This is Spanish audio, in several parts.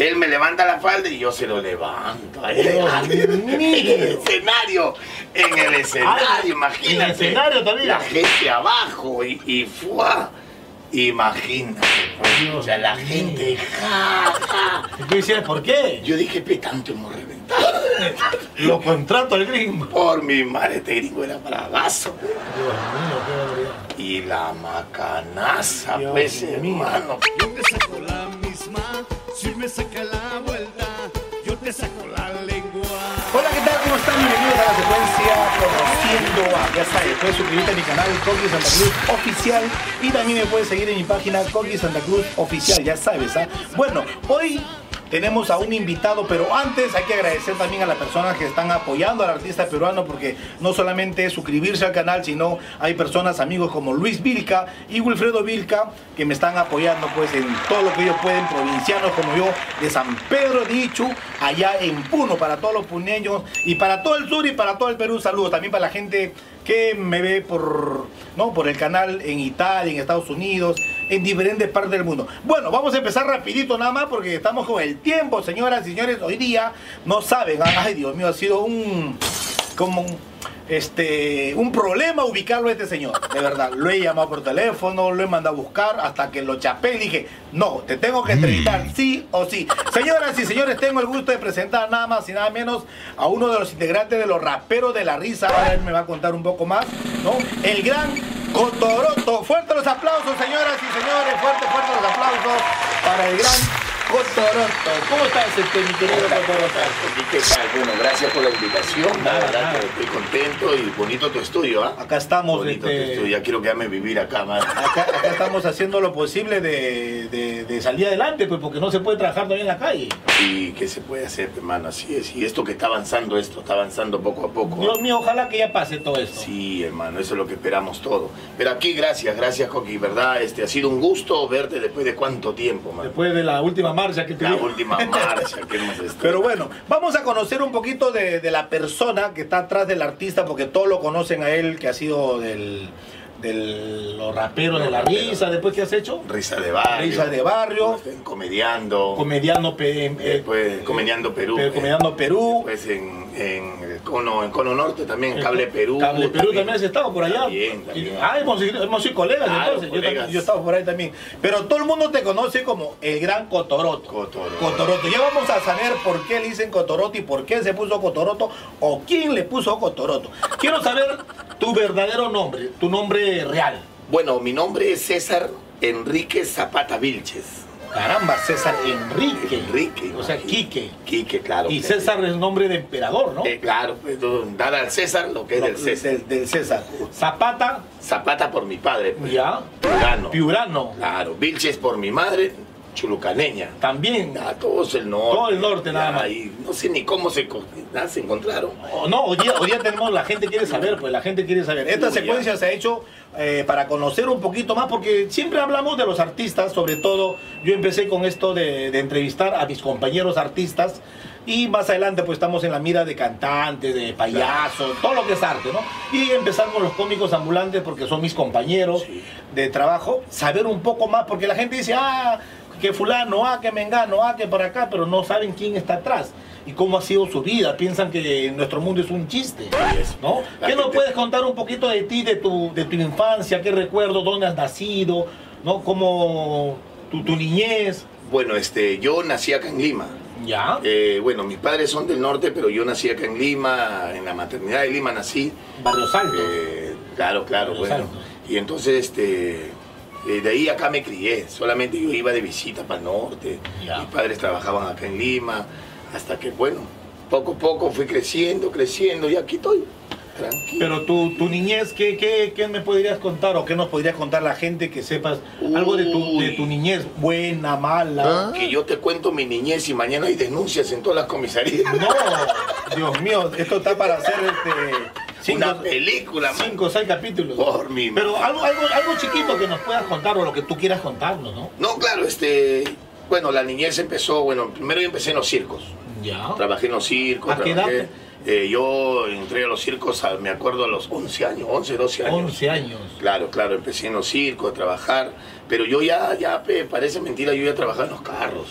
Él me levanta la falda y yo se lo levanto. a él. Dios en el escenario, en el escenario, Ah, imagínate. en el escenario también. La gente abajo y, y ¡fua! Imagínate. Dios o sea, la mío. gente, ja, ja. ¿Y tú decías por qué? Yo dije, pe, tanto hemos reventado. Lo contrato al gringo. Por mi madre, este gringo era bravazo. Dios mío, qué barbaridad. Y la macanaza, Dios pues, mío. hermano. Yo te saco la misma, si me saca la vuelta, yo te saco la lengua. Hola, ¿qué tal? ¿Cómo están? Bienvenidos a la secuencia Conociendo a. Ya sabes, puedes suscribirte a mi canal Coqui Santa Cruz Oficial y también me puedes seguir en mi página Coqui Santa Cruz Oficial, ya sabes, ¿ah? Bueno, hoy tenemos a un invitado, pero antes hay que agradecer también a las personas que están apoyando al artista peruano porque no solamente es suscribirse al canal, sino hay personas, amigos como Luis Vilca y Wilfredo Vilca que me están apoyando pues en todo lo que ellos pueden, provincianos como yo de San Pedro de Ichu, allá en Puno, para todos los puneños y para todo el sur y para todo el Perú, saludos también para la gente que me ve por, ¿no? por el canal en Italia, en Estados Unidos, en diferentes partes del mundo. Bueno, vamos a empezar rapidito nada más porque estamos con el tiempo, señoras y señores. Hoy día no saben, ay Dios mío, ha sido un como un, este un problema ubicarlo a este señor, de verdad. Lo he llamado por teléfono, lo he mandado a buscar hasta que lo chapé y dije, no, te tengo que entrevistar, sí o sí. Señoras y señores, tengo el gusto de presentar nada más y nada menos a uno de los integrantes de los raperos de la risa. Ahora él me va a contar un poco más, ¿no? El gran Cotoroto. Fuertes los aplausos, señoras y señores. Fuertes, fuertes los aplausos para el gran Cotoroto. ¿Cómo estás, este, mi querido Cotoroto? ¿Qué tal? Bueno, gracias por la invitación. La Nada, verdad nada. que estoy contento y bonito tu estudio, ¿ah? Acá estamos, Bonito tu este, estudio. Ya quiero quedarme a vivir acá, man. Acá, acá estamos haciendo lo posible de, de- de salir adelante, pues porque no se puede trabajar todavía en la calle. ¿Y qué se puede hacer, hermano? Así es. Y esto que está avanzando, esto está avanzando poco a poco. ¿ah? Dios mío, ojalá que ya pase todo esto. Sí, hermano, eso es lo que esperamos todo. Pero aquí, gracias, gracias, Coqui, ¿verdad? Este, ha sido un gusto verte después de cuánto tiempo, man. Después de la última marcha que La última marcha que hemos estado. Pero bueno, vamos a conocer un poquito de, de la persona que está atrás del artista, porque todos lo conocen a él, que ha sido del, del los raperos de la risa, después que has hecho, Risa de barrio. Risa de barrio. Comediando. comediando, pe- eh, Después, Comediando Perú. pe- comediando Perú, Después en, en cono, en Cono Norte también, Cable Perú. Cable Perú también has estado por allá. También, también. Ah, hemos, hemos sido colegas entonces. Yo, también- yo he estado por ahí también. Pero todo el mundo te conoce como el gran Cotoroto. Cotoroto. Cotoroto. Ya vamos a saber por qué le dicen Cotoroto y por qué se puso Cotoroto o quién le puso Cotoroto. Quiero saber tu verdadero nombre, tu nombre real. Bueno, mi nombre es César Enrique Zapata Vilches. Caramba, César Enrique. Enrique. O sea. Quique. Quique, claro. Y César es nombre de emperador, ¿no? Eh, claro, pues, dar al César lo que es del César. Del, del César. Zapata, Zapata por mi padre, pues. ya. Piurano. Piurano. Claro, Vilches por mi madre, chulucaneña. También. A todos el norte. Todo el norte, nada más. y no sé ni cómo se, se encontraron. O no, hoy día, hoy día tenemos, la gente quiere saber, pues la gente quiere saber. Esta Uy, secuencia ya. se ha hecho eh, para conocer un poquito más, porque siempre hablamos de los artistas, sobre todo yo empecé con esto de, de entrevistar a mis compañeros artistas y más adelante pues estamos en la mira de cantantes, de payasos, todo lo que es arte, ¿no? Y empezar con los cómicos ambulantes porque son mis compañeros Sí. de trabajo, saber un poco más, porque la gente dice, ah, que fulano, ah, que mengano, ah, que por acá, pero no saben quién está atrás y cómo ha sido su vida. Piensan que nuestro mundo es un chiste, ¿no? La ¿Qué nos puedes contar un poquito de ti, de tu, de tu infancia? ¿Qué recuerdos? ¿Dónde has nacido? ¿No? ¿Cómo tu, tu niñez? Bueno, este, yo nací acá en Lima. ¿Ya? Eh, bueno, mis padres son del norte, pero yo nací acá en Lima, en la maternidad de Lima nací. Barrios Altos. Eh, claro, claro, bueno. Altos. Y entonces, este, eh, de ahí acá me crié. Solamente yo iba de visita para el norte. Mis padres trabajaban acá en Lima. Hasta que, bueno, poco a poco fui creciendo, creciendo y aquí estoy. Tranquilo. Pero tu, tu niñez, ¿qué, qué, qué me podrías contar o qué nos podrías contar la gente que sepas algo de tu, de tu niñez? Buena, mala. Que yo te cuento mi niñez y mañana hay denuncias en todas las comisarías. No, Dios mío, esto está para hacer este, cinco, Una película, man. cinco o seis capítulos. Por mi Pero algo, algo, algo chiquito que nos puedas contar o lo que tú quieras contarnos, ¿no? No, claro, este. Bueno, la niñez empezó, bueno, primero yo empecé en los circos. Ya. Trabajé en los circos. ¿A qué trabajé- edad? eh, yo entré a los circos, a- me acuerdo, a los 11 años, 11, 12 años. 11 años. Claro, claro, empecé en los circos a trabajar. Pero yo ya, ya, parece mentira, yo ya trabajaba en los carros.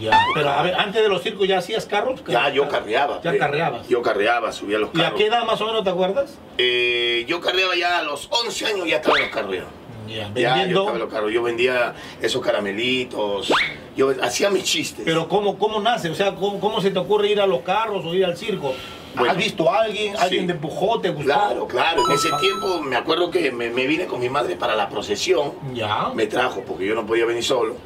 Ya. Pero a ver, antes de los circos ya hacías carros. Ya yo carreaba. Ya carreabas. Yo carreaba, subía los ¿Y a carros. qué edad más o menos te acuerdas? Eh, yo carreaba ya a los 11 años, ya estaba en los carros. ya. Ya, Ya, yo vendiendo. los carros. Yo vendía esos caramelitos. Yo hacía mis chistes. Pero ¿cómo, cómo nace? O sea, ¿cómo, ¿cómo se te ocurre ir a los carros o ir al circo? Bueno, ¿Has visto a alguien? ¿Alguien sí. te empujó? ¿Te gustó? Claro, claro. En ese Ah, tiempo me acuerdo que me, me vine con mi madre para la procesión. Ya. Me trajo, porque yo no podía venir solo.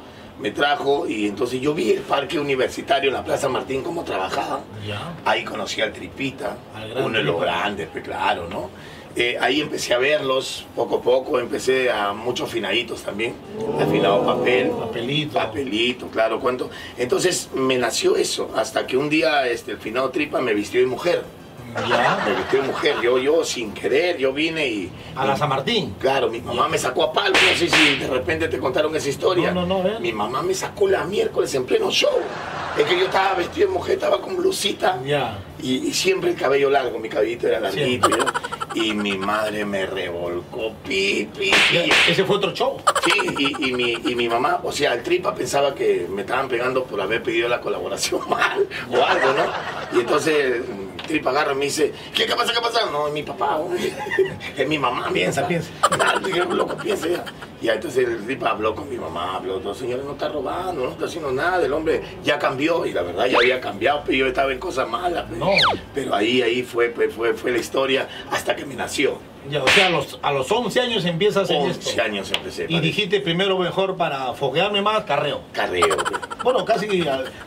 Me trajo y entonces yo vi el parque universitario en la Plaza Martín cómo trabajaban. Ya. Ahí conocí al Tripita, Al uno de los grandes, pues claro, ¿no? Eh, ahí empecé a verlos poco a poco, empecé a muchos finaditos también, afinado papel, Papelito. papelito, claro, cuánto. Entonces me nació eso, hasta que un día este, el finado Tripa me vistió de mujer, Ya. me vistió de mujer, yo, yo sin querer, yo vine y... A la San Martín. Claro, mi mamá me sacó a palo, no sé si de repente te contaron esa historia. No, no, no. Mi mamá me sacó la miércoles en pleno show. Es que yo estaba vestido de mujer, estaba con blusita. Ya. Y, y siempre el cabello largo, mi cabellito era larguito. ¿no? Y mi madre me revolcó, pi, pi, pi. Ese fue otro show. Sí, y, y mi, y mi mamá, o sea, el tripa pensaba que me estaban pegando por haber pedido la colaboración mal o algo, ¿no? Y entonces tripa agarra y me dice, ¿qué, qué pasa, qué pasa? No, es mi papá, hombre. es mi mamá, Piensa, piensa. Qué loco, piensa ya. Y entonces el tripa habló con mi mamá, habló, no, señores, no está robando, no está haciendo nada, el hombre ya cambió, y la verdad ya había cambiado, pero yo estaba en cosas malas. pues. No. Pero ahí, ahí fue, pues, fue, fue la historia hasta que me nació. Ya, o sea, a los, a los 11 años empiezas en 11 esto. años empecé. Y padre. dijiste primero mejor para foguearme más, carreo. Carreo. Bueno, casi,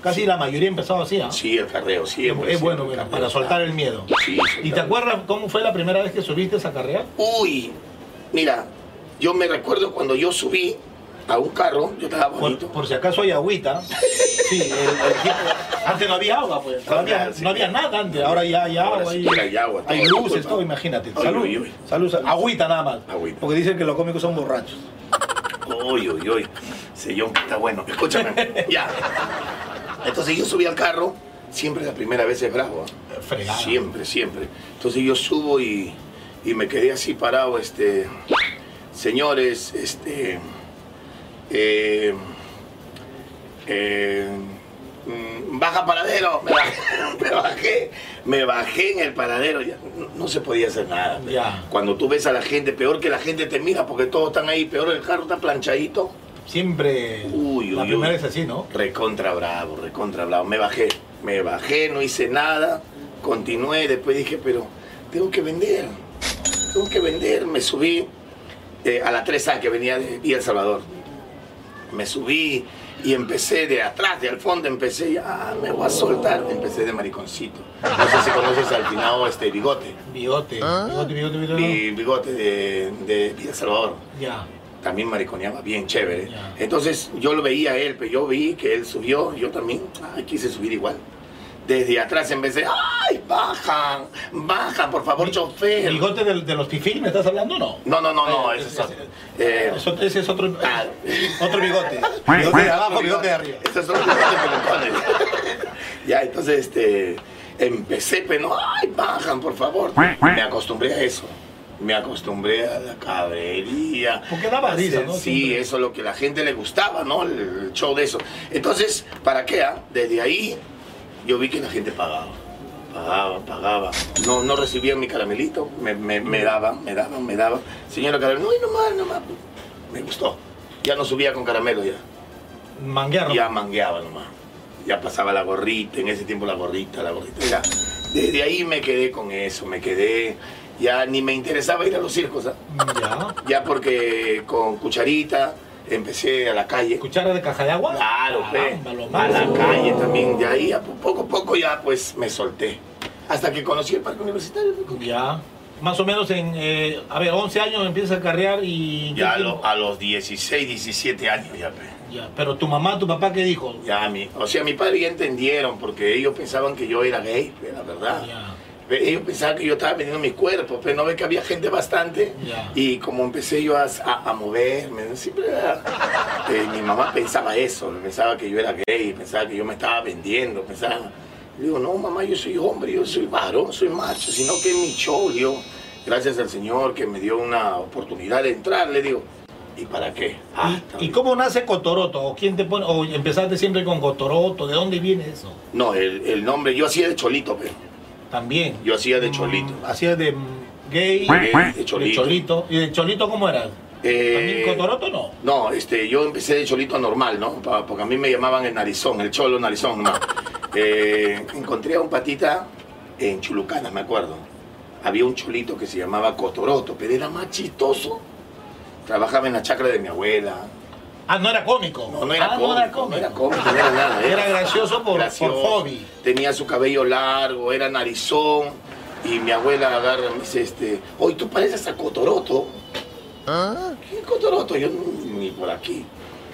casi la mayoría empezó así, ¿ah? Sí, el carreo, siempre. es bueno, siempre, bueno, el para carreo, soltar el miedo. Sí, ¿Y te acuerdas cómo fue la primera vez que subiste a carrear? Uy, mira, yo me recuerdo cuando yo subí a un carro, yo estaba bonito. por si acaso hay agüita. Sí, el- el antes no había agua, pues. No había, Sí. no había nada antes. Ahora ya hay agua. sí hay, hay agua, hay luces, todo, imagínate. Salud. Salud. Agüita nada más. Agüita. Porque dicen que los cómicos son borrachos. Uy, uy, uy. Sellón está bueno. Escúchame. ya. Entonces yo subí al carro, siempre la primera vez es bravo. ¿ah? Fregada. Siempre, siempre. Entonces yo subo y, y me quedé así parado, este. Señores, este. Eh, eh, baja paradero, me bajé, me bajé, me bajé en el paradero, ya, no, no se podía hacer nada. Ya. Cuando tú ves a la gente, peor que la gente te mira porque todos están ahí, peor el carro está planchadito. Siempre. Uy, la uy, primera uy. es así, ¿no? Recontra bravo, recontra bravo. Me bajé, me bajé, no hice nada, continué, después dije, pero tengo que vender, tengo que vender. Me subí eh, a la 3A que venía de El Salvador. Me subí y empecé de atrás, de al fondo, empecé, ya me voy a soltar, empecé de mariconcito. No sé si conoces al finado este bigote, Bigote. Bigote, bigote, bigote. mi bigote de, de Villa Salvador Ya. también mariconeaba bien chévere. Entonces yo lo veía a él, pero yo vi que él subió, yo también ay, quise subir igual. Desde atrás empecé, ¡ay, bajan! ¡Bajan, por favor, chofer! ¿Bigote del- de, los tifil me estás hablando o no? No, no, no, no, Eh, ese es otro. Eh, Eso- ese es otro, ah, otro bigote. Bigote de abajo, bigote de arriba. Ese es otro bigote que le ponen. ya, entonces, este, empecé, pero no, ¡ay, bajan, por favor! Me acostumbré a eso. Me acostumbré a la cabrería. Porque daba risa, ¿no? Sí, Siempre. eso es lo que a la gente le gustaba, ¿no? El, el show de eso. Entonces, ¿para qué? ah? Desde ahí yo vi que la gente pagaba. Pagaba, pagaba. No, no recibían mi caramelito. Me, me, me daban, me daban, me daban. Señora caramelo, no, no más, no más. Me gustó. Ya no subía con caramelo ya. Manguear. Ya mangueaba nomás. Ya pasaba la gorrita, en ese tiempo la gorrita, la gorrita. Ya. Desde ahí me quedé con eso, me quedé. Ya ni me interesaba ir a los circos, ¿ah? Ya. Ya porque con cucharita empecé a la calle. ¿Cuchara de caja de agua? Claro. Caramba, A la calle también. De ahí a po- poco a poco ya pues me solté. Hasta que conocí el parque universitario. Ya. Más o menos en, eh, a ver, 11 años empiezas a carrear y... Ya a, lo- a los 16, 17 años ya, pe. Ya, Pero tu mamá, tu papá, ¿qué dijo? Ya mi, o sea, mi padre ya entendieron porque ellos pensaban que yo era gay, la verdad. Ya. Ellos pensaban que yo estaba vendiendo mi cuerpo, pero no ve que había gente bastante. Ya. Y como empecé yo a, a- a moverme, siempre era- eh, mi mamá pensaba eso, pensaba que yo era gay, pensaba que yo me estaba vendiendo, pensaba. Le digo, no, mamá, yo soy hombre, yo soy varón, soy macho, sino que es mi show, digo, gracias al Señor que me dio una oportunidad de entrar, le digo. ¿Y para qué? Ah, ¿Y, y cómo nace Cotoroto? ¿O quién te pone? ¿O empezaste siempre con Cotoroto? ¿De dónde viene eso? No, el, el nombre, yo hacía de cholito, pero. También. Yo hacía de cholito. Mm, Hacías de gay, Gay, de de cholito. cholito. ¿Y de cholito cómo eras? Eh, ¿También Cotoroto no? No, este, yo empecé de cholito normal, ¿no? Porque a mí me llamaban el narizón, el cholo narizón, no. Eh, encontré a un patita en Chulucana, me acuerdo. Había un cholito que se llamaba Cotoroto, pero era más chistoso. Trabajaba en la chacra de mi abuela. Ah, no era cómico. No, no era ah, cómico, no era cómico. era cómico, no era nada. Era gracioso por, gracioso. por hobby. Tenía su cabello largo, era narizón. Y mi abuela agarra y me dice, este, hoy tú pareces a Cotoroto. ¿Qué Cotoroto? Yo ni por aquí.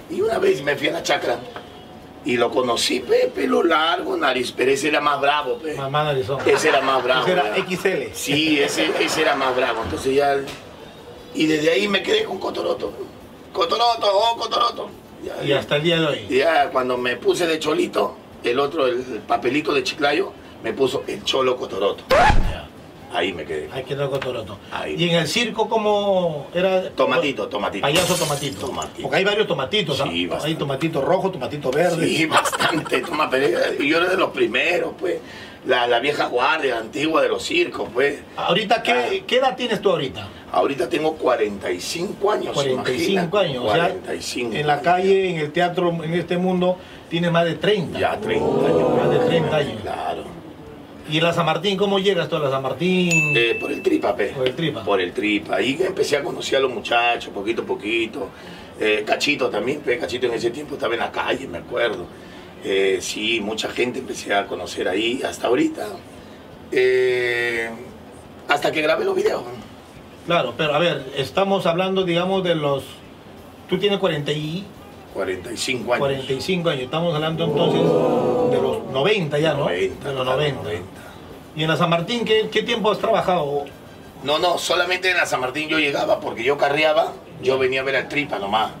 Y una vez me fui a la chacra y lo conocí, pe, pelo largo, nariz, pero ese era más bravo, pe. Mamá narizón. Ese era más bravo. Ese era. XL. Sí, ese, ese era más bravo. Entonces ya. Y desde ahí me quedé con Cotoroto. Cotoroto, oh, Cotoroto. Ya, Y hasta el día de hoy. ya cuando me puse de cholito, el otro, el, el papelito de Chiclayo, me puso el cholo Cotoroto. Ya. Ahí me quedé. Hay que dar Cotoroto. Ahí. Y en el circo, ¿cómo era? Tomatito, tomatito. Payaso tomatito. Tomatito. Porque hay varios tomatitos, ¿ah? Sí, Hay tomatito rojo, tomatito verde. Sí, bastante. Toma, pero yo era de los primeros, pues. La, la vieja guardia antigua de los circos, pues. Ahorita, ¿qué, Ah. ¿qué edad tienes tú ahorita? Ahorita tengo 45 años. 45 imagínate. años. O sea, 45 en la calle, en el teatro, en este mundo, tienes más de 30. Ya 30 años. Más de 30 años. Claro. ¿Y en la San Martín, cómo llegas tú a la San Martín? Eh, por el tripa, pe. Por el tripa. Por el tripa. Ahí empecé a conocer a los muchachos, poquito a poquito. Eh, Cachito también, pe. Cachito en ese tiempo estaba en la calle, me acuerdo. Eh, sí, mucha gente empecé a conocer ahí hasta ahorita. Eh, hasta que grabé los videos. Claro, pero a ver, estamos hablando, digamos, de los... Tú tienes 40 y 45 años. 45 años. Estamos hablando entonces de los 90 ya, ¿no? 90, de los claro, 90. 90. ¿Y en la San Martín qué, qué tiempo has trabajado? No, no, solamente en la San Martín yo llegaba porque yo carreaba, yo venía a ver al tripa nomás.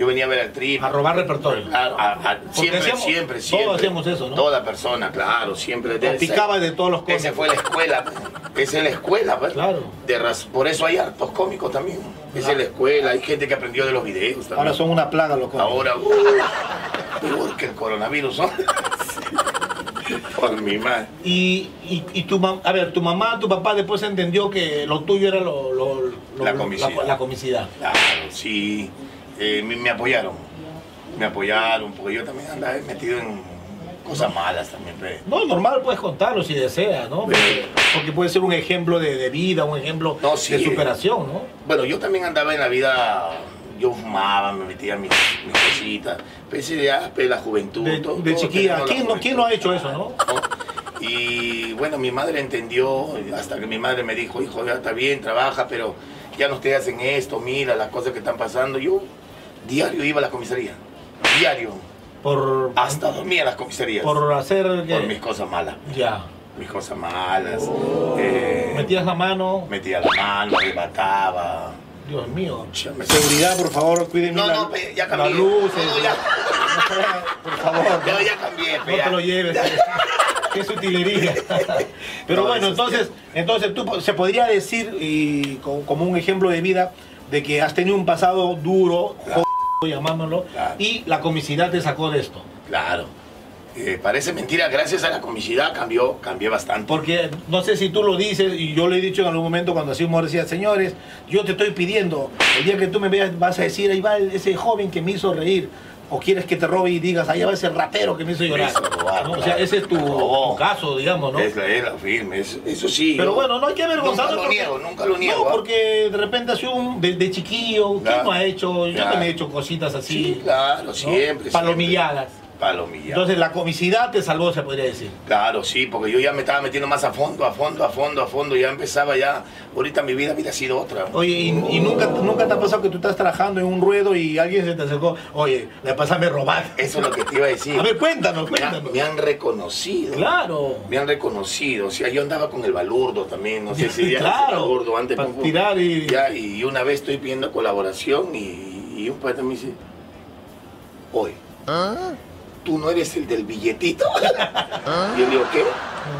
Yo venía a ver al tripa. A robar repertorio. Claro, a- a- siempre, hacíamos- siempre, todos siempre. hacíamos eso, ¿no? Toda persona, claro, siempre. Picaba de todos los cómicos. Esa fue la escuela. Esa es la escuela, pues. Claro. De por eso hay hartos cómicos también. Esa es la escuela. Hay gente que aprendió de los videos también. Ahora son una plaga los cómicos. Ahora, uh, peor que el coronavirus, ¿no? por mi madre. Y, y, y tu mam- a ver, tu mamá, tu papá después entendió que lo tuyo era lo, lo- lo- La comicidad. La, la comicidad. Claro, sí. Eh, me, me apoyaron. Me apoyaron, porque yo también andaba metido en cosas malas también, pe. No, normal puedes contarlo si deseas, ¿no? Porque, puede ser un ejemplo de, de vida, un ejemplo No, sí. de superación, ¿no? Bueno, yo también andaba en la vida, yo fumaba, me metía mis, mis cositas, pese ya, pe, la juventud. De, todo- de todo chiquilla. ¿Quién no, ¿Quién no ha hecho eso, no? ¿no? Y bueno, mi madre entendió, hasta que mi madre me dijo, hijo, ya está bien, trabaja, pero ya no te hacen esto, mira las cosas que están pasando. Yo diario iba a la comisaría, diario, Por, hasta dormía en las comisarías, por hacer... por mis cosas malas, Ya. mis cosas malas. eh, Metías la mano. metía la mano, arrebataba. Dios mío. Me- Seguridad, por favor, cuídenme No, la, no, ya las cambié. luces. No, no, ya. Por favor. Yo ya cambié, No ya. te lo lleves. Qué sutilería. Pero No, bueno, entonces, entonces tú se podría decir, y co- como un ejemplo de vida, de que has tenido un pasado duro, Claro. Llamándolo, Claro. y la comicidad te sacó de esto. Claro. Eh, parece mentira, gracias a la comicidad cambió, cambié bastante. Porque no sé si tú lo dices, y yo lo he dicho en algún momento cuando así humor decía, señores, yo te estoy pidiendo, el día que tú me veas vas a decir, ahí va ese joven que me hizo reír. O quieres que te robe y digas, ahí va ese ratero que me hizo llorar. robar, ¿no? O sea, ese es tu, caso, digamos, ¿no? Es la, la firme, es- eso sí. Pero bueno, no hay que avergonzarse. Nunca lo porque- niego, nunca lo niego. No, ¿ah? porque de repente ha sido un, de, de chiquillo, ¿quién Claro. no ha hecho? Yo Claro. también he hecho cositas así. Sí, claro, ¿no? siempre. Palomilladas. siempre. Palomilla. Entonces la comicidad te salvó, se podría decir. Claro, sí, porque yo ya me estaba metiendo más a fondo, a fondo, a fondo, a fondo. Ya empezaba ya. Ahorita mi vida hubiera sido otra. Oye, y, y nunca, nunca te ha pasado que tú estás trabajando en un ruedo y alguien se te acercó, oye, la pasame robar. Eso es lo que te iba a decir. A ver, cuéntanos, me, cuéntanos. me han reconocido. Claro. Me han reconocido, o sea, yo andaba con el balurdo también, no sé si ya Claro, el balurdo antes. para tirar y- Ya, y una vez estoy pidiendo colaboración y, y un padre me dice, oye, ¿tú no eres el del billetito? Y yo le digo, ¿qué?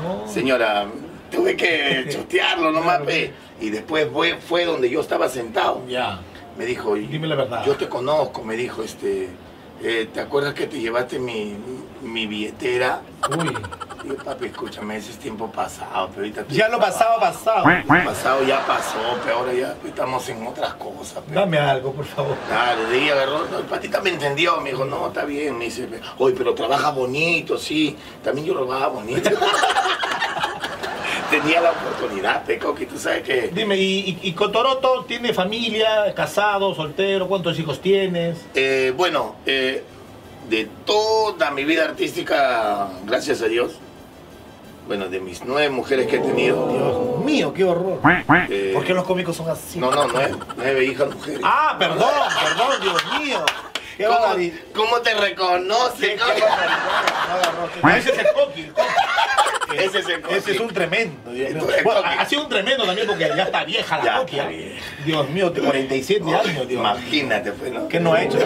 No. Señora, tuve que chotearlo nomás, pe. Y después fue, fue donde yo estaba sentado. Ya. Me dijo, Dime la verdad. yo te conozco, me dijo, este, eh, ¿te acuerdas que te llevaste mi, mi billetera? Uy. Digo, papi, escúchame, ese es tiempo pasado, pero ahorita Ya lo pasado. Lo pasado ya pasó, pero ahora ya estamos en otras cosas. pero- Dame algo, por favor. Claro, ahí agarró, no, el patita me entendió, me dijo, no, está bien, me dice, oye, pero trabaja bonito, sí, también yo robaba bonito. Tenía la oportunidad, Peco, que tú sabes que... Dime, ¿y, y, y Cotoroto tiene familia, casado, soltero? ¿Cuántos hijos tienes? Eh, bueno, eh, de toda mi vida artística, gracias a Dios, bueno, de mis nueve mujeres que he tenido, Dios mío, qué horror. eh, ¿Por qué los cómicos son así? no, no, nueve, nueve hijas mujeres. Ah, perdón, perdón, Dios mío. Qué ¿Cómo, te reconoce? No, no, Ese es el coqui. Ese es el coqui. Ese es un tremendo, Dios mío. El Bueno, ha sido un tremendo también porque ya está vieja la coqui. vieja. Dios mío, 47 años, Dios. Imagínate, pues, ¿no? ¿Qué no ha hecho?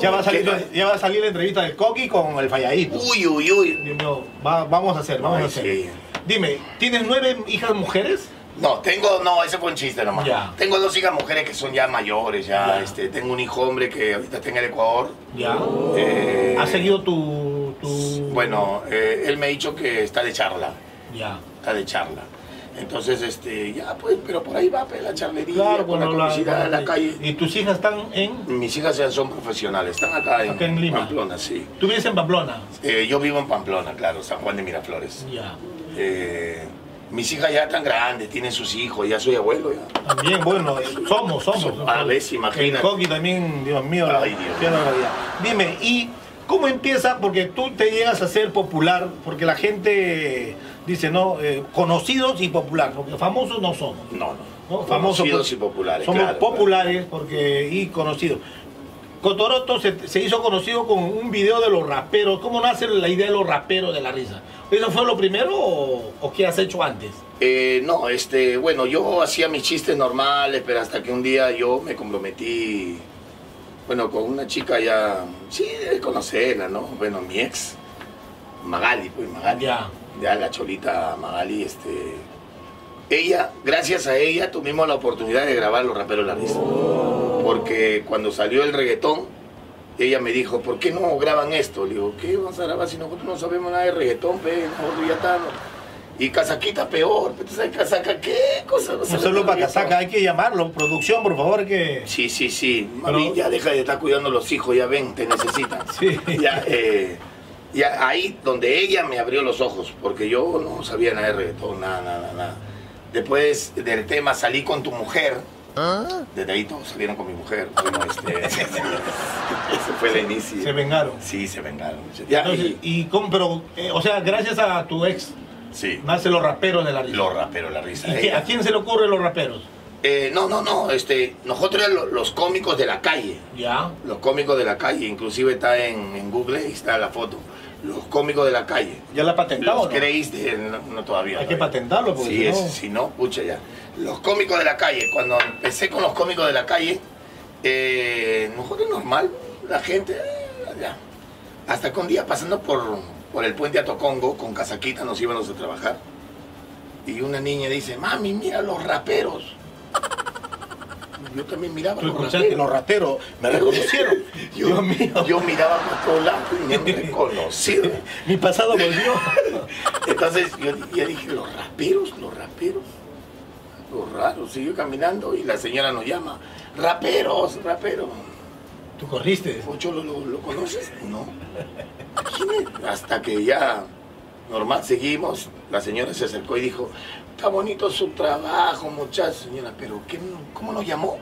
Ya va a salir, ¿Qué? ya va a salir la entrevista del coqui con el falladito. Uy, uy, uy. Dios mío, va- vamos a hacer, vamos Ay, a hacer. sí. Dime, ¿tienes nueve hijas mujeres? No, tengo, no, ese fue un chiste nomás. Ya. Tengo dos hijas mujeres que son ya mayores, ya, Ya. este, tengo un hijo hombre que ahorita está en el Ecuador. Ya. Eh, ¿Has seguido tu, tu... Bueno, eh, él me ha dicho que está de charla, Ya. está de charla. Entonces, este, ya pues, pero por ahí va pues, la charlería, Claro, con bueno, la, publicidad la calle. ¿Y tus hijas están en...? Mis hijas ya son profesionales, están acá en, Acá en Lima. Pamplona, sí. ¿Tú vives en Pamplona? Eh, yo vivo en Pamplona, claro, San Juan de Miraflores. Ya. Eh, mis hijas ya están grandes, tienen sus hijos, ya soy abuelo ya. También, bueno, somos, somos. A si imagínate. Coqui también, Dios mío. Ay, Dios. Dime, ¿y cómo empieza? Porque tú te llegas a ser popular, porque la gente dice, ¿no? Eh, conocidos y popular, porque famosos no somos. No, no. ¿no? Famosos, Conocidos y populares. Somos claro, populares porque y conocidos. Cotoroto se, se hizo conocido con un video de los raperos. ¿Cómo nace la idea de los raperos de la risa? ¿Eso fue lo primero o, o qué has hecho antes? Eh, no, este, bueno, yo hacía mis chistes normales, pero hasta que un día yo me comprometí, bueno, con una chica ya, sí, debes conocerla, ¿no? Bueno, mi ex, Magali, pues Magali. Ya. Ya, la cholita Magali, este. Ella, gracias a ella, tuvimos la oportunidad de grabar Los Raperos de la Risa. Porque cuando salió el reggaetón, ella me dijo, ¿por qué no graban esto? Le digo, ¿qué vamos a grabar si nosotros no sabemos nada de reggaetón, pe? Nosotros ya estamos. Y Casaquita peor, pe, ¿tú sabes Casaca qué cosa? No saludo de para. Casaca, hay que llamarlo. Producción, por favor, que... Sí, sí, sí. Mami, Pero- ya deja de estar cuidando los hijos, ya ven, te necesitan. Sí. Ya, eh, ya ahí donde ella me abrió los ojos, porque yo no sabía nada de reggaetón, nada, nada, nada. Después del tema salí con tu mujer. Desde ahí todos salieron con mi mujer. Bueno, este, ese fue el inicio. Se vengaron. Sí, se vengaron. Ya, Entonces, y- y cómo, pero, eh, o sea, gracias a tu ex, sí, nacen los raperos de la risa. los raperos, la risa. ¿Y qué- Ella- a quién se le ocurre los raperos? Eh, no, no, no, este, nosotros éramos los cómicos de la calle. Ya. Los cómicos de la calle, inclusive está en, en Google, ahí está la foto. Los cómicos de la calle. ¿Ya la patentado? Los no? Grace de, no, no todavía. Hay que patentarlo, porque Sí, si no- es- si no, pucha ya. Los cómicos de la calle, cuando empecé con los cómicos de la calle, eh, nosotros normal, la gente, eh, ya. Hasta que un día pasando por, por el puente a Tocongo, con casaquita nos íbamos a trabajar, y una niña dice, mami, mira los raperos. Yo también miraba los raperos. los rateros me reconocieron. Yo, Dios mío. yo miraba por todos lados y me reconocieron. Mi pasado volvió. Entonces yo, yo dije, los raperos, los raperos. Los raros, siguió caminando y la señora nos llama, raperos, raperos. Tú corriste. ¿Ocho lo, lo, lo conoces? No. Hasta que ya, normal, seguimos, la señora se acercó y dijo, está bonito su trabajo, muchachos, señora, pero ¿qué, ¿cómo nos llamó?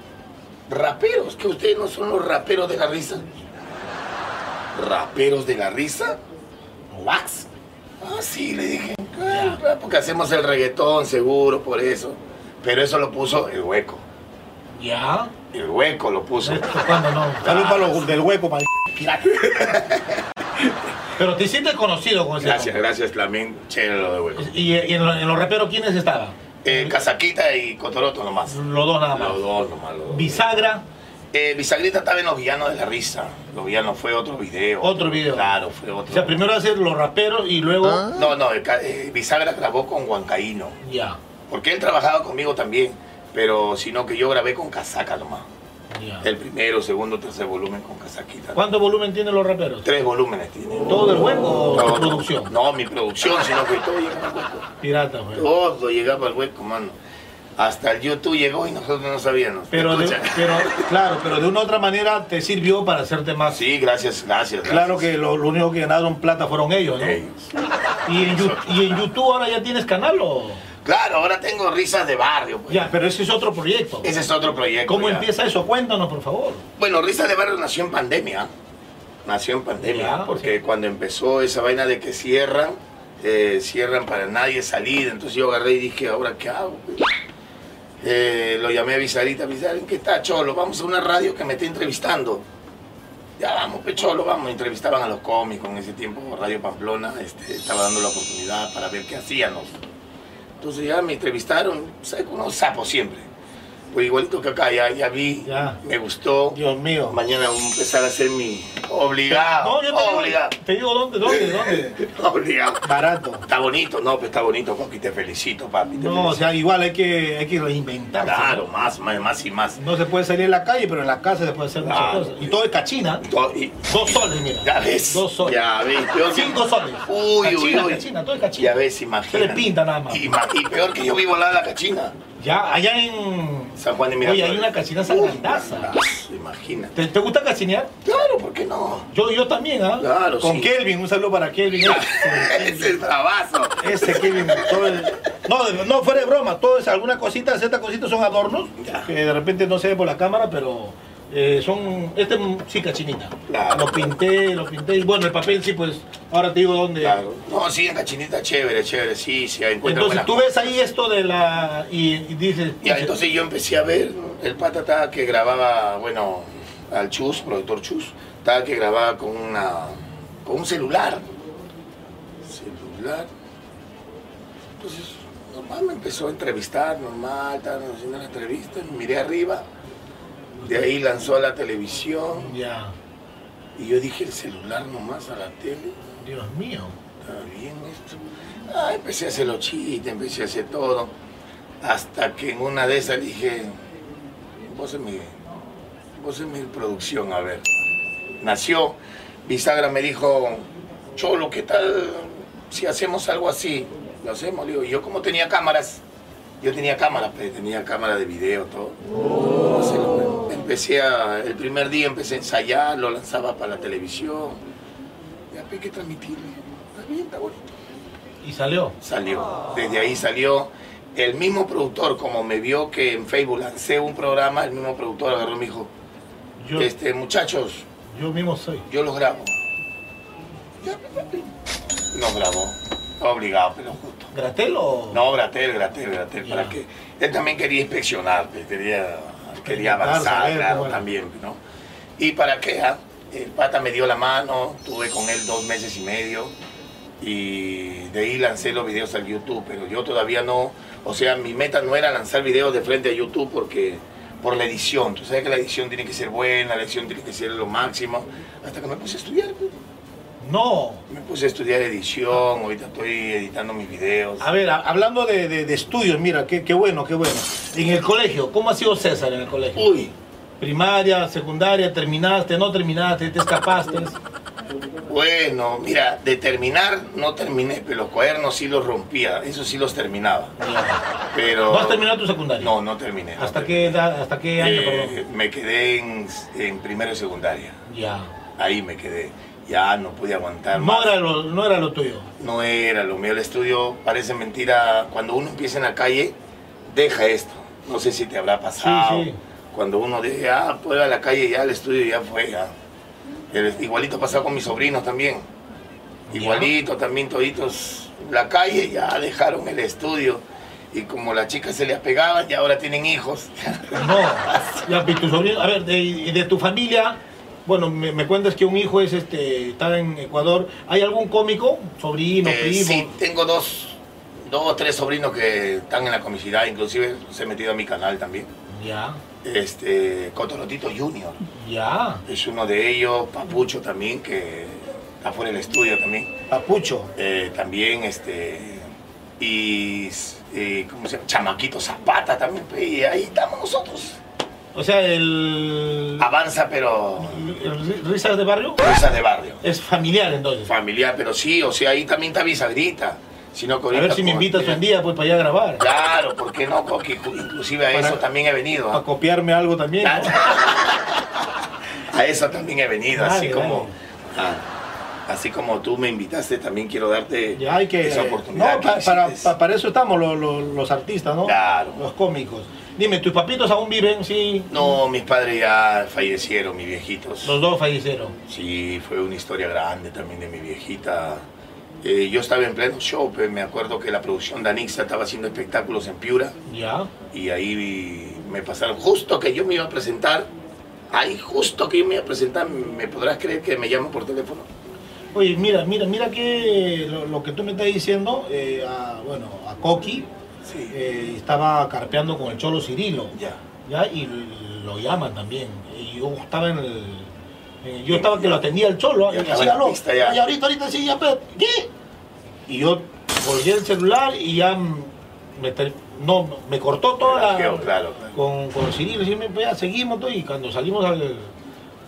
Raperos, que ustedes no son los raperos de la risa. ¿Raperos de la risa? Wax. Ah, sí, le dije. "Ah, claro, porque hacemos el reggaetón, seguro, por eso. Pero eso lo puso el hueco. Ya. El hueco lo puso. ¿Cuándo no? Salud para los del hueco, mal. Pero te sientes conocido con ese Gracias, nombre. gracias, también, chévere lo de hueco. ¿Y, y en, lo- en los raperos quiénes estaban? Eh, Casaquita y Cotoroto nomás. Los dos nada más. Los dos nomás. Los dos. Bisagra. Eh, Bisagrita estaba en Los Villanos de la Risa. Los Villanos fue otro video. Otro video. Claro, fue otro. O sea, primero hacer los raperos y luego. No, no, el ca- eh, Bisagra grabó con Ya. Porque él trabajaba conmigo también, pero sino que yo grabé con Casaca nomás. El primero, segundo, tercer volumen con casaquita. ¿Cuánto volumen tienen los raperos? Tres volúmenes tiene. ¿Todo el hueco o tu producción? No, mi producción, sino que todo llegaba al hueco. Pirata, güey. Todo llegaba al hueco, mano. Hasta el YouTube llegó y nosotros no sabíamos. Pero, de, Escucha. pero, claro, pero de una u otra manera te sirvió para hacerte más. Sí, gracias, gracias. Claro que lo, lo único que ganaron plata fueron ellos, ¿no? Ellos. ¿Y, en, y en YouTube ahora ya tienes canal o...? Claro, ahora tengo risas de barrio. Pues. Ya, pero ese es otro proyecto. Ese es otro proyecto. ¿Cómo ya. empieza eso? Cuéntanos, por favor. Bueno, Risas de Barrio nació en pandemia. Nació en pandemia, Ya, porque sí. cuando empezó esa vaina de que cierran, eh, cierran para nadie salir, entonces yo agarré y dije, ¿ahora qué hago? Eh, lo llamé a Visarita, ¿en qué está Cholo? Vamos a una radio que me está entrevistando. Ya vamos, pues Cholo, vamos. Entrevistaban a los cómicos en ese tiempo, Radio Pamplona, este, estaba dando la oportunidad para ver qué hacíamos. Entonces ya me entrevistaron, ¿sabes? Unos sapos siempre. Pues igualito que acá, ya, ya vi, Ya. me gustó. Dios mío. Mañana voy a empezar a hacer mi obligado. No, yo te digo, obligado. te digo dónde, dónde, dónde. Obligado. Barato. Está bonito, no, pues está bonito, Coqui, te felicito, papi. te No, o sea, igual hay que, hay que reinventarse. Claro, ¿no? más, más, más y más. No se puede salir en la calle, pero en la casa se puede hacer muchas cosas. Y todo es cachina. Y- Dos soles, mira. Ya ves. Dos soles. Ya ves. peor que- Cinco soles. Uy, uy, Cachina, uy. cachina, todo es cachina. Ya ves, imagina. Se le pinta nada más. Y peor que yo vivo al lado de la cachina. Ya, allá en... San Juan de Miraflores. Oye, hay una cachina sagrandaza. Imagina. ¿Te, te gusta cachinear? Claro, ¿por qué no? Yo, yo también, ¿ah? Claro, Con sí. Kelvin, un saludo para Kelvin. Ese, es bravazo. ese Kelvin, todo el- No, no, fuera de broma, todo es alguna cosita, ciertas cositas son adornos, Ya. que de repente no se ve por la cámara, pero eh, son... Este es sí cachinita. Claro. Lo pinté, lo pinté, y bueno, el papel sí, pues, ahora te digo dónde... Claro. No, sí, en cachinita, chévere, chévere, sí, sí, encuentro Entonces tú ves ahí esto de la... y, y dices... Ya, entonces yo empecé a ver, el pata estaba que grababa, bueno, al Chus, productor Chus, estaba que grababa con una, con un celular. Celular. Entonces, normal, me empezó a entrevistar, normal, estaban haciendo la entrevista, miré arriba, de ahí lanzó a la televisión, Ya, y yo dije, el celular nomás a la tele. Dios mío. Está bien esto. Ah, empecé a hacer los chistes, empecé a hacer todo. Hasta que en una de esas dije, vos en mi, vos en mi producción, a ver. Nació, Bisagra me dijo, Cholo, ¿qué tal si hacemos algo así? Lo hacemos, le digo, y yo como tenía cámaras, yo tenía cámara, pues, tenía cámara de video, todo. Lo- empecé a, el primer día empecé a ensayar, lo lanzaba para la televisión. Ya hay que transmitirle. Está bien, está bonito. Y salió. Salió. Desde ahí salió. El mismo productor, como me vio que en Facebook lancé un programa, el mismo productor agarró y me dijo, Yo, este, muchachos, yo mismo soy. yo los grabo. Nos grabó. Obligado, pero justo. ¿Gratel o...? No, Gratel, Gratel, Gratel, para que él también quería inspeccionar, pues, quería, quería avanzar, saber claro, era. también, ¿no? Y para qué, ah? el pata me dio la mano, tuve con él dos meses y medio y de ahí lancé los videos al YouTube, pero yo todavía no, o sea, mi meta no era lanzar videos de frente a YouTube porque por la edición, tú sabes que la edición tiene que ser buena, la edición tiene que ser lo máximo, hasta que me puse a estudiar, pues. No. me puse a estudiar edición, ahorita estoy editando mis videos. A ver, a- hablando de, de- de estudios, mira, qué, qué bueno, qué bueno. En el colegio, ¿cómo ha sido César en el colegio? Uy, Primaria, secundaria, terminaste, no terminaste, te escapaste. Bueno, mira, de terminar no terminé, pero los cuadernos sí los rompía, eso sí los terminaba. Pero ¿No has terminado tu secundaria? No, no terminé. no ¿Hasta terminé. qué edad, hasta qué año, Eh, perdón? me quedé en, en primero y secundaria. Ya. Ahí me quedé. Ya no pude aguantar No más. era, lo, no era lo tuyo. No era lo mío. El estudio parece mentira. Cuando uno empieza en la calle, deja esto. No sé si te habrá pasado. sí. Cuando uno dice, ah, ir a la calle, ya el estudio ya fue. ya. El- igualito pasó con mis sobrinos también. Ya. Igualito también toditos. La calle ya dejaron el estudio. Y como las chicas se les pegaban, y ahora tienen hijos. No. Ya, y tu sobrino, a ver, de, de tu familia, bueno, me, me cuentas que un hijo es este, está en Ecuador. ¿Hay algún cómico? Sobrino, Eh, primo. sí, tengo dos, dos o tres sobrinos que están en la comicidad, inclusive se han metido a mi canal también. Ya, Este, Cotorotito Junior, ya. es uno de ellos, Papucho también, que está fuera del estudio también. Papucho. Eh, también, este, y, eh, ¿cómo se llama? Chamaquito Zapata también, y ahí estamos nosotros. O sea, el. Avanza, pero Risas de barrio risas de barrio. es familiar entonces. Familiar, pero sí, o sea, ahí también está bisagrita. Sino que A ver si me invitas un día pues para allá a grabar. Claro, ¿por qué no? Porque inclusive a Para- eso también he venido. ¿ah? copiarme algo también. ¿no? A eso también he venido, Dale, así como... dale. ah, así como tú me invitaste, también quiero darte Ya hay que. esa oportunidad. No, para, eso estamos los, los- los artistas, ¿no? Claro. Los cómicos. Dime, ¿tus papitos aún viven? Sí. No, mis padres ya fallecieron, mis viejitos. Los dos fallecieron. Sí, fue una historia grande también de mi viejita. Eh, yo estaba en pleno show, pues, me acuerdo que la producción de Anixa estaba haciendo espectáculos en Piura Ya. y ahí vi- me pasaron justo que yo me iba a presentar. Ahí justo que yo me iba a presentar, ¿me podrás creer que me llaman por teléfono? Oye, mira, mira, mira que lo, lo que tú me estás diciendo, eh, a, bueno, a Coqui Sí. eh, estaba carpeando con el Cholo Cirilo. Ya. ¿ya? Y lo llaman también. Y yo estaba en el. eh, yo estaba que lo atendía el cholo. Ya Y la habló. pista ya. Ahorita, ahorita sí, ya, pero, ¿qué? Y yo volví el celular y ya me, no, me cortó toda la. Claro, claro, claro. Con, con Cirilo. Y me, pues, ya, seguimos todo. Y cuando salimos al,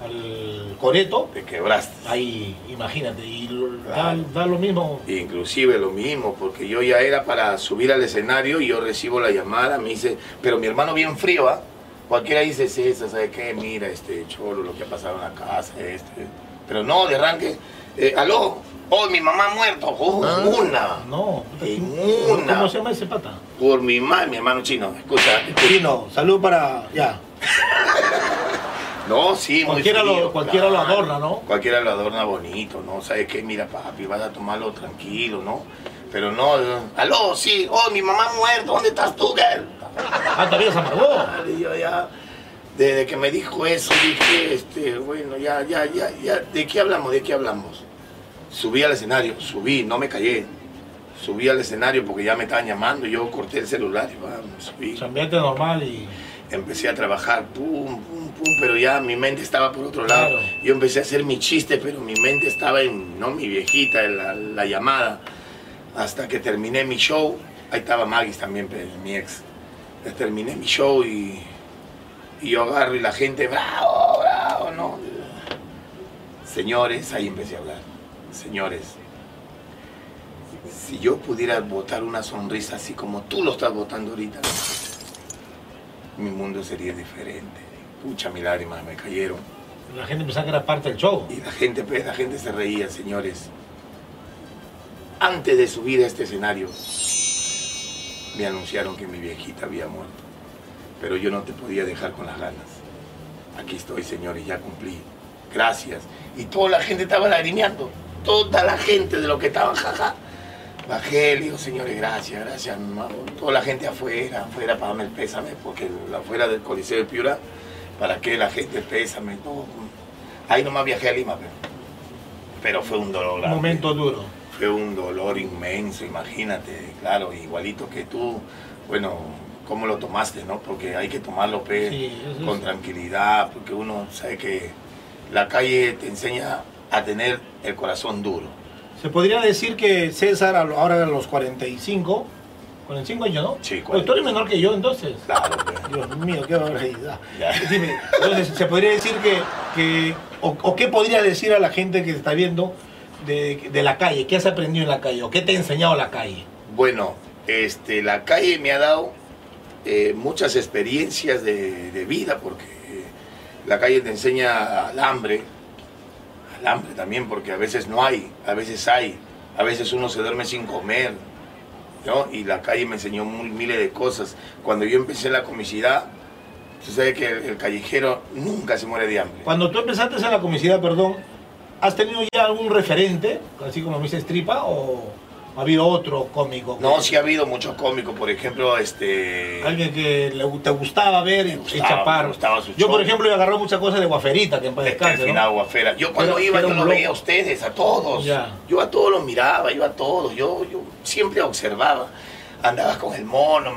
al Coreto, Te quebraste. ahí, imagínate, y da, da lo mismo. Inclusive lo mismo, porque yo ya era para subir al escenario y yo recibo la llamada, me dice, pero mi hermano bien frío, ¿ah? Cualquiera dice, César, ¿sabe qué? Mira, este cholo, lo que ha pasado en la casa, este. Pero no, de arranque, eh, aló, oh, mi mamá ha muerto, oh, una. No, En ¿cómo una. se llama ese pata? Por mi mamá, mi hermano chino, escucha. escucha. Chino, salud para. Ya. No, sí, muy Cualquiera, lo, frío, cualquiera lo adorna, ¿no? Cualquiera lo adorna bonito, ¿no? ¿Sabes qué? Mira, papi, vas a tomarlo tranquilo, ¿no? Pero no, aló, sí, oh, mi mamá ha muerto, ¿dónde estás tú, girl? Ah, todavía se amargó. Dale, yo ya, desde que me dijo eso, dije, este, bueno, ya, ya, ya, ya, ¿de qué hablamos? ¿De qué hablamos? Subí al escenario, subí, no me callé. Subí al escenario porque ya me estaban llamando, yo corté el celular y va, subí. Su ambiente normal y. Empecé a trabajar, pum, pum, pum, pero ya mi mente estaba por otro lado. Claro. Yo empecé a hacer mi chiste, pero mi mente estaba en, no mi viejita, en la, la llamada. Hasta que terminé mi show, ahí estaba Magis también, pues, mi ex. Ya terminé mi show y, y yo agarro y la gente, bravo, bravo, ¿no? Señores, ahí empecé a hablar. Señores, si yo pudiera botar una sonrisa así como tú lo estás botando ahorita, mi mundo sería diferente. Pucha, mis lágrimas me cayeron. La gente pensaba que era parte del show. Y la gente, pues, la gente se reía, señores. Antes de subir a este escenario, me anunciaron que mi viejita había muerto. Pero yo no te podía dejar con las ganas. Aquí estoy, señores, ya cumplí. Gracias. Y toda la gente estaba lagrimeando. Toda la gente de lo que estaban, jaja. Bajé, le digo, señores, gracias, gracias. Toda la gente afuera, afuera para darme el pésame, porque afuera del Coliseo de Piura, para que la gente pésame, todo. Ahí nomás viajé a Lima, pero, pero fue un dolor Un momento duro. Fue un dolor inmenso, imagínate, claro, igualito que tú, bueno, ¿cómo lo tomaste, no? Porque hay que tomarlo pe, Sí, con tranquilidad, porque uno sabe que la calle te enseña a tener el corazón duro. Se podría decir que César, ahora a los 45, 45 años, ¿no? Sí, Pues tú eres menor que yo entonces. Claro. Dios mío, qué barbaridad. Dime, entonces, se podría decir que, que o, o qué podría decir a la gente que está viendo de, de la calle? ¿Qué has aprendido en la calle? ¿O qué te ha enseñado la calle? Bueno, este, la calle me ha dado eh, muchas experiencias de, de vida, porque la calle te enseña al hambre, al hambre también, porque a veces no hay, a veces hay, a veces uno se duerme sin comer, ¿no? Y la calle me enseñó mil- miles de cosas. Cuando yo empecé la comicidad, tú sabes que el, callejero nunca se muere de hambre. Cuando tú empezaste en la comicidad, perdón, ¿has tenido ya algún referente, así como me dice Tripa, o ha habido otro cómico? que- No, sí ha habido muchos cómicos, por ejemplo, este... Alguien que le- te gustaba ver y gustaba, chapar. me gustaba su Yo, por ejemplo, he agarrado muchas cosas de Guaferita, que en paz descanse, ¿no? final Guafera. Yo cuando Pero- iba, pero yo un lo loco. veía a ustedes, a todos. Ya. Yo a todos los miraba, yo a todos. Yo, yo siempre observaba. Andabas con el mono,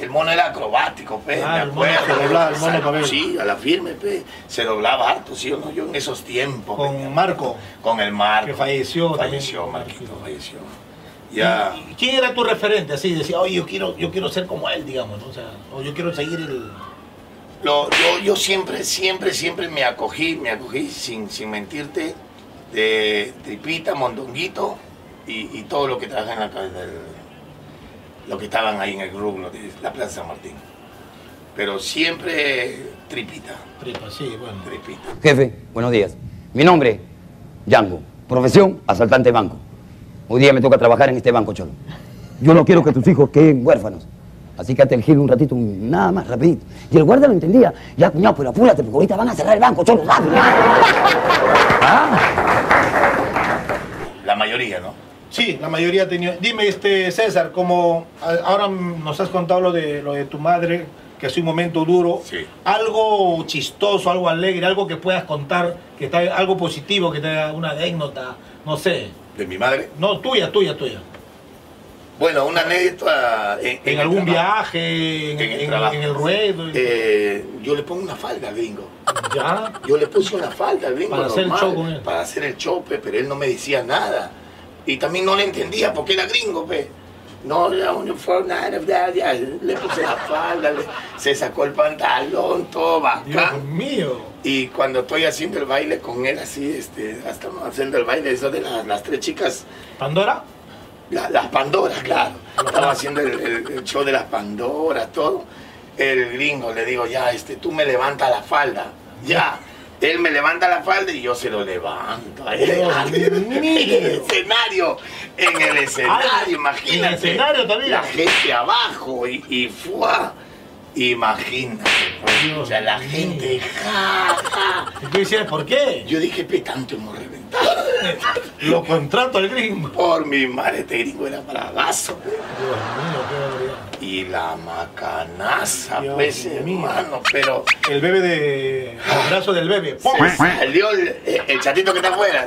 el mono era acrobático, pe, Ah, me el mono se doblaba, el mono ver. Sí, a la firme, pe. Se doblaba harto, sí o no, yo en esos tiempos. pe, Con Marco. con el Marco. que falleció Falleció, también. Marquito, falleció. Ya. ¿Y- y ¿Quién era tu referente? Así decía, oye, yo quiero, yo quiero ser como él, digamos, ¿no? O sea, o yo quiero seguir el... Lo- yo, yo siempre, siempre, siempre me acogí, me acogí, sin, sin mentirte, de tripita, mondonguito y, y todo lo que trabaja en la ca- del- lo que estaban ahí en el grupo, de la Plaza San Martín. Pero siempre tripita, Tripa, sí, bueno. tripita. Jefe, buenos días. Mi nombre, Django. Profesión, asaltante de banco. Hoy día me toca trabajar en este banco, Cholo. Yo no quiero que tus hijos queden huérfanos. Así que el gil un ratito, un- nada más, rapidito. Y el guardia lo entendía. Ya, cuñado, pero apúrate, porque ahorita van a cerrar el banco, Cholo, rápido. ¿Ah? La mayoría, ¿no? Sí, la mayoría tenido. Dime, este César, como ahora nos has contado lo de lo de tu madre, que ha sido un momento duro, Sí. algo chistoso, algo alegre, algo que puedas contar, que está algo positivo, que te haga una anécdota, no sé. De mi madre. No, tuya, tuya, tuya. Bueno, una anécdota en, En, el algún viaje, en, En el en- trabajo. en el ruedo. Eh, yo le pongo una falda al gringo. ya. Yo le puse una falda al gringo. Para hacer el normal, show con él. Para hacer el chope, pero él no me decía nada. Y también no le entendía porque era gringo, pe. No, la bla. Le puse la falda, le- se sacó el pantalón, todo Dios bacán. mío. Y cuando estoy haciendo el baile con él así, este, estamos haciendo el baile, eso de las, las tres chicas, ¿Pandora? la- las Pandoras, claro. Estaba haciendo el, el- el show de las Pandoras, todo. El gringo le digo, ya, este, tú me levantas la falda. Ya. Él me levanta la falda y yo se lo levanto. mío. escenario. En el escenario, imagínate. en el escenario también. La gente abajo y, y fuá. Imagínate. Dios o sea, la gente, ja, ja. ¿Y tú decías por qué? Yo dije, pe, tanto hemos reventado. Lo contrato al gringo. Por mi madre, este gringo era bravazo. Dios mío, qué la macanaza, Dios pues, mío. hermano, pero El bebé de. El brazo del bebé. ¡Pum! se salió el, el chatito que está afuera.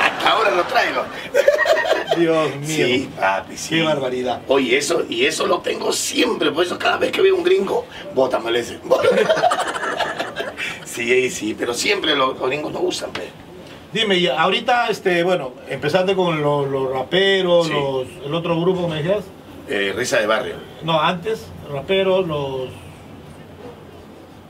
Hasta ahora lo traigo. Dios mío. Sí, papi, sí. Qué barbaridad. Oye, eso, y eso lo tengo siempre, por eso cada vez que veo un gringo, bótamelo ese. Sí, sí, pero siempre los, los gringos no usan, pues. Dime, y ahorita, este, bueno, empezaste con los, los raperos, Sí. los, el otro grupo, ¿me decías? Eh, risa de barrio. No, antes, raperos, los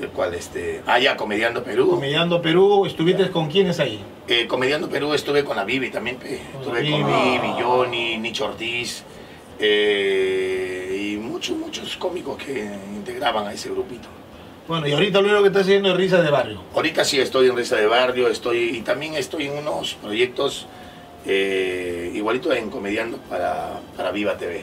El cual, este. Ah, ya, Comediando Perú. Comediando Perú, ¿estuviste con quiénes ahí? Eh, Comediando Perú estuve con la Bibi también, pe. Estuve con. Bibi, Johnny, Nicho Ortiz eh, y muchos, muchos cómicos que integraban a ese grupito. Bueno, y ahorita lo único que estás haciendo es risas de barrio. Ahorita sí estoy en Risa de Barrio, estoy y también estoy en unos proyectos eh, igualito en Comediando para, para Viva TV.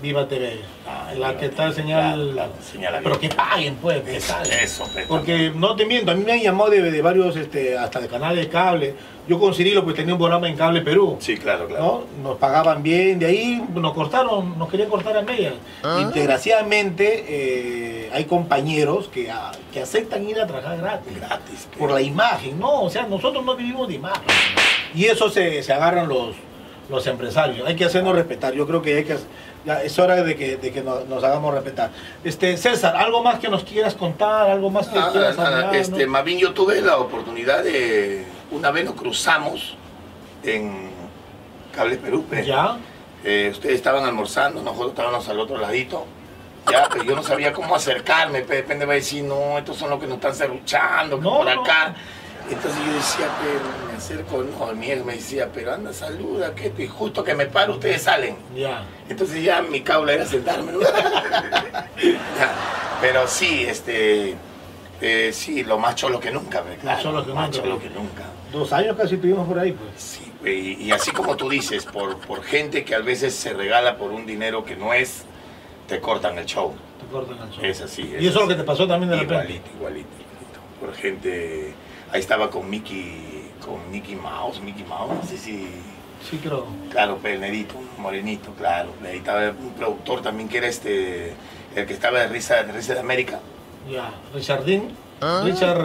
Viva TV. Ah, la Viva que está señal. claro, claro, señal pero que paguen, pues, que Eso, eso, Porque no te miento, a mí me han llamado de, de varios, este, hasta de canales de cable. Yo con Cirilo pues tenía un programa en Cable Perú. Sí, claro, claro. ¿no? Nos pagaban bien, de ahí nos cortaron, nos querían cortar a medias. Y desgraciadamente eh, hay compañeros que, ah, que aceptan ir a trabajar gratis. Gratis. pe. Por la imagen, ¿no? O sea, nosotros no vivimos de imagen. Y eso se, se agarran los, los empresarios. Hay que hacernos respetar. Yo creo que, hay que ya es hora de que, de que nos, nos hagamos respetar. Este, César, ¿algo más que nos quieras contar? ¿Algo más que quieras hablar? este, no? bien yo tuve la oportunidad de, una vez nos cruzamos en Cable Perú, pe. ¿Ya? Eh, ustedes estaban almorzando, nosotros estábamos al otro ladito. Ya, pero yo no sabía cómo acercarme, pe, depende va a decir, no, estos son los que nos están que No, por no. Entonces yo decía, pero me acerco, no, mi ex me decía, pero anda, saluda, que esto, y justo que me paro, ustedes salen. Ya. Entonces ya mi caula era sentarme. Pero sí, este, eh, sí, lo más cholo que nunca, pe, claro, cholo que más nunca, cholo pe. que nunca. Dos años casi tuvimos por ahí, pues. Sí, y, y así como tú dices, por, por gente que a veces se regala por un dinero que no es, te cortan el show. Te cortan el show. Es así. Y eso es lo que te pasó también de repente. Igualito, igualito, igualito. Por gente, ahí estaba con Mickey, con Mickey Mouse, Mickey Mouse, no sé si, Sí, creo. claro, pelnerito, morenito, claro. Ahí estaba un productor también que era este, el que estaba de Risa de, Risa de América, Ya. Richardín. Richard.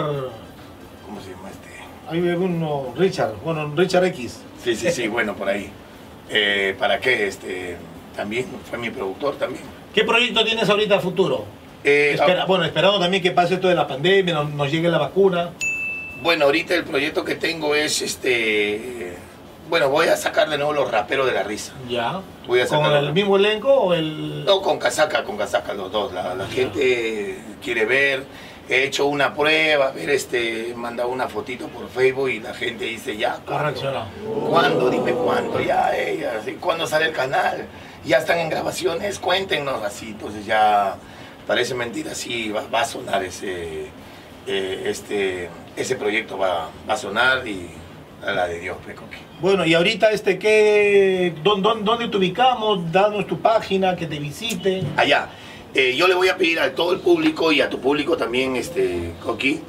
¿cómo se llama este? Hay uno, Richard. Bueno, Richard X. Sí, sí, sí, bueno, por ahí. Eh, ¿Para qué? Este, también fue mi productor también. ¿Qué proyecto tienes ahorita a futuro? Eh, Espera- bueno, esperando también que pase esto de la pandemia, nos, nos llegue la vacuna. Bueno, ahorita el proyecto que tengo es este Bueno, voy a sacar de nuevo los raperos de la risa. Ya. Voy a ¿Con sacarlo. el mismo elenco o el.? No, con casaca, con casaca los dos. La, la gente quiere ver. He hecho una prueba, ver este, manda una fotito por Facebook y la gente dice ya. ¿cuándo? ¿Cuándo? Dime cuándo. Ya, ella, así, ¿cuándo sale el canal? Ya están en grabaciones, cuéntenos así. Entonces ya parece mentira, sí, va, va a sonar ese, eh, este, ese proyecto va, va a sonar y a la de Dios, Pecoque. Bueno, y ahorita, este, ¿qué, dónde, dónde te ubicamos? Danos tu página, que te visiten. allá. Eh, yo le voy a pedir a todo el público y a tu público también, este, Coqui,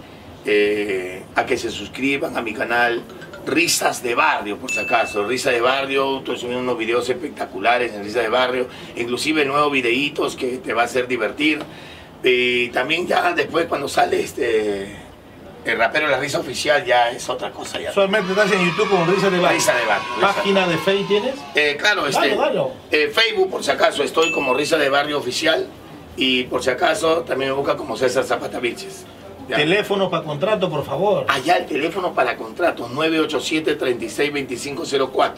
eh, a que se suscriban a mi canal Risas de Barrio, por si acaso. Risa de Barrio, estoy subiendo unos videos espectaculares en Risa de Barrio, inclusive nuevos videitos que te va a hacer divertir. Y también ya después cuando sale este el rapero La Risa Oficial ya es otra cosa ya. Solamente estás en YouTube como Risa de Barrio. Risa de Barrio. Risa- ¿Página de Face tienes? Eh, claro, este, dalo. eh, Facebook, por si acaso, estoy como Risa de Barrio Oficial. Y por si acaso, también me busca como César Zapata Vilches. Ya. Teléfono para contrato, por favor. Allá el teléfono para contratos, 987-362504.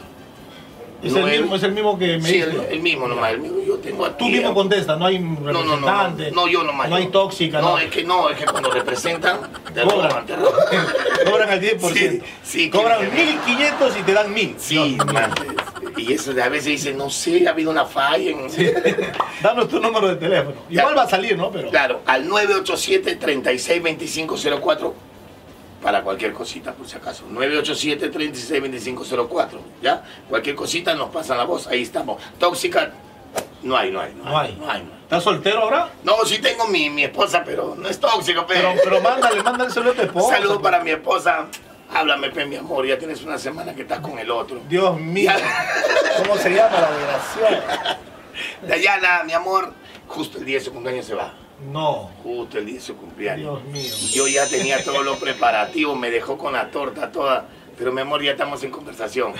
Es, el mismo, es el mismo que me Sí, el, el mismo nomás, el mismo. Yo tengo aquí. Tú mismo contestas, no hay No, no, no, no, representante. no, yo nomás. No hay tóxica, no. es que no, es que cuando representan, te Cobran. roban, te roban. Cobran al 10%. Sí, sí, Cobran que- 1500 y te dan 1000. Sí, man, y eso de a veces dicen, no sé, ha habido una falla en... Danos tu número de teléfono. Ya. Igual va a salir, ¿no? Pero. Claro, al 987-362504 para cualquier cosita, por si acaso. 987-362504, ¿ya? Cualquier cosita nos pasan la voz, ahí estamos. Tóxica, no hay, no hay, no, No hay. No, hay, no. hay. ¿Estás soltero ahora? No, sí tengo mi, mi esposa, pero no es tóxico, Pero, pero... pero mándale, mándale saludo a tu esposa. Saludos pues. para mi esposa. Háblame, pe, mi amor, ya tienes una semana que estás con el otro. Dios mío. ¿Cómo se llama la desgraciada? Dayana, mi amor, justo el día de su cumpleaños se va. No. Justo el día de su cumpleaños. Dios mío. Yo ya tenía todo lo preparativo, me dejó con la torta toda. Pero mi amor, ya estamos en conversación.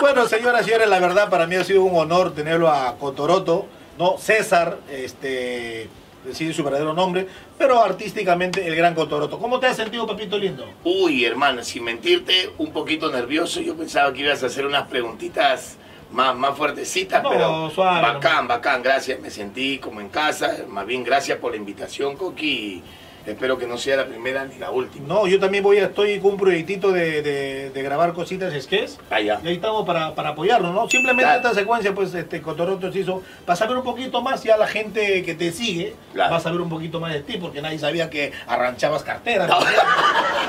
Bueno, señoras y señores, la verdad para mí ha sido un honor tenerlo a Cotoroto, ¿no? César, este, decir su verdadero nombre, pero artísticamente el gran Cotoroto. ¿Cómo te has sentido, papito lindo? Uy, hermano, sin mentirte, un poquito nervioso. Yo pensaba que ibas a hacer unas preguntitas más, más fuertecitas, No, pero suave, bacán, bacán. Gracias, me sentí como en casa. Más bien, gracias por la invitación, Coqui. Espero que no sea la primera ni la última. No, yo también voy a, estoy con un proyectito de, de- de grabar cositas sketches. Allá. Y ahí estamos para, para apoyarnos, ¿no? Simplemente Claro. esta secuencia, pues, este, Cotoroto se hizo para saber un poquito más, ya la gente que te sigue Claro. va a saber un poquito más de ti, porque nadie sabía que arranchabas carteras. No.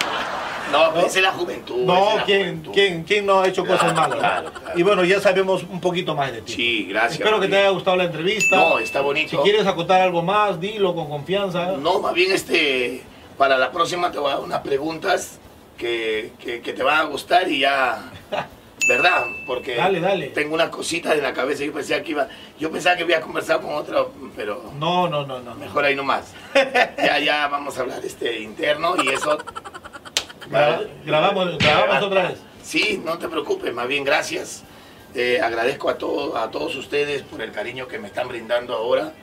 ¿no? Es la juventud. No, la ¿quién, juventud. quién, quién no ha hecho Claro, cosas malas? no? claro, claro. Y bueno, ya sabemos un poquito más de ti. Sí, gracias. Espero que te haya gustado la entrevista. No, está bonito. Si quieres acotar algo más, dilo con confianza. No, más bien este, para la próxima te voy a dar unas preguntas que, que- que te van a gustar y ya, ¿verdad? Porque Dale, dale. tengo unas cositas en la cabeza. Yo pensaba que iba, yo pensaba que había conversado con otro, pero No, no, no, no. no. mejor ahí nomás. ya, ya vamos a hablar este interno y eso. Graba- grabamos, grabamos otra vez. Sí, no te preocupes, más bien gracias. Eh, agradezco a, todos a todos ustedes por el cariño que me están brindando ahora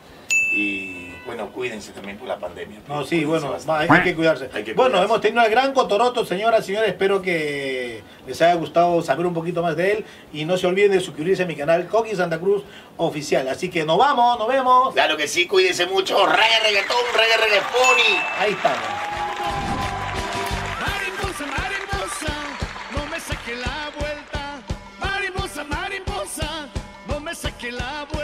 y bueno, cuídense también por la pandemia. No, sí, bueno, hay que cuidarse. Bueno, hemos tenido al gran Cotoroto, señoras y señores. Espero que les haya gustado saber un poquito más de él. Y no se olviden de suscribirse a mi canal Coqui Santa Cruz Oficial. Así que nos vamos, nos vemos. Claro que sí, cuídense mucho. Reggae, reggaetón, reggae, reggaetón. Ahí estamos. Saque la vuelta.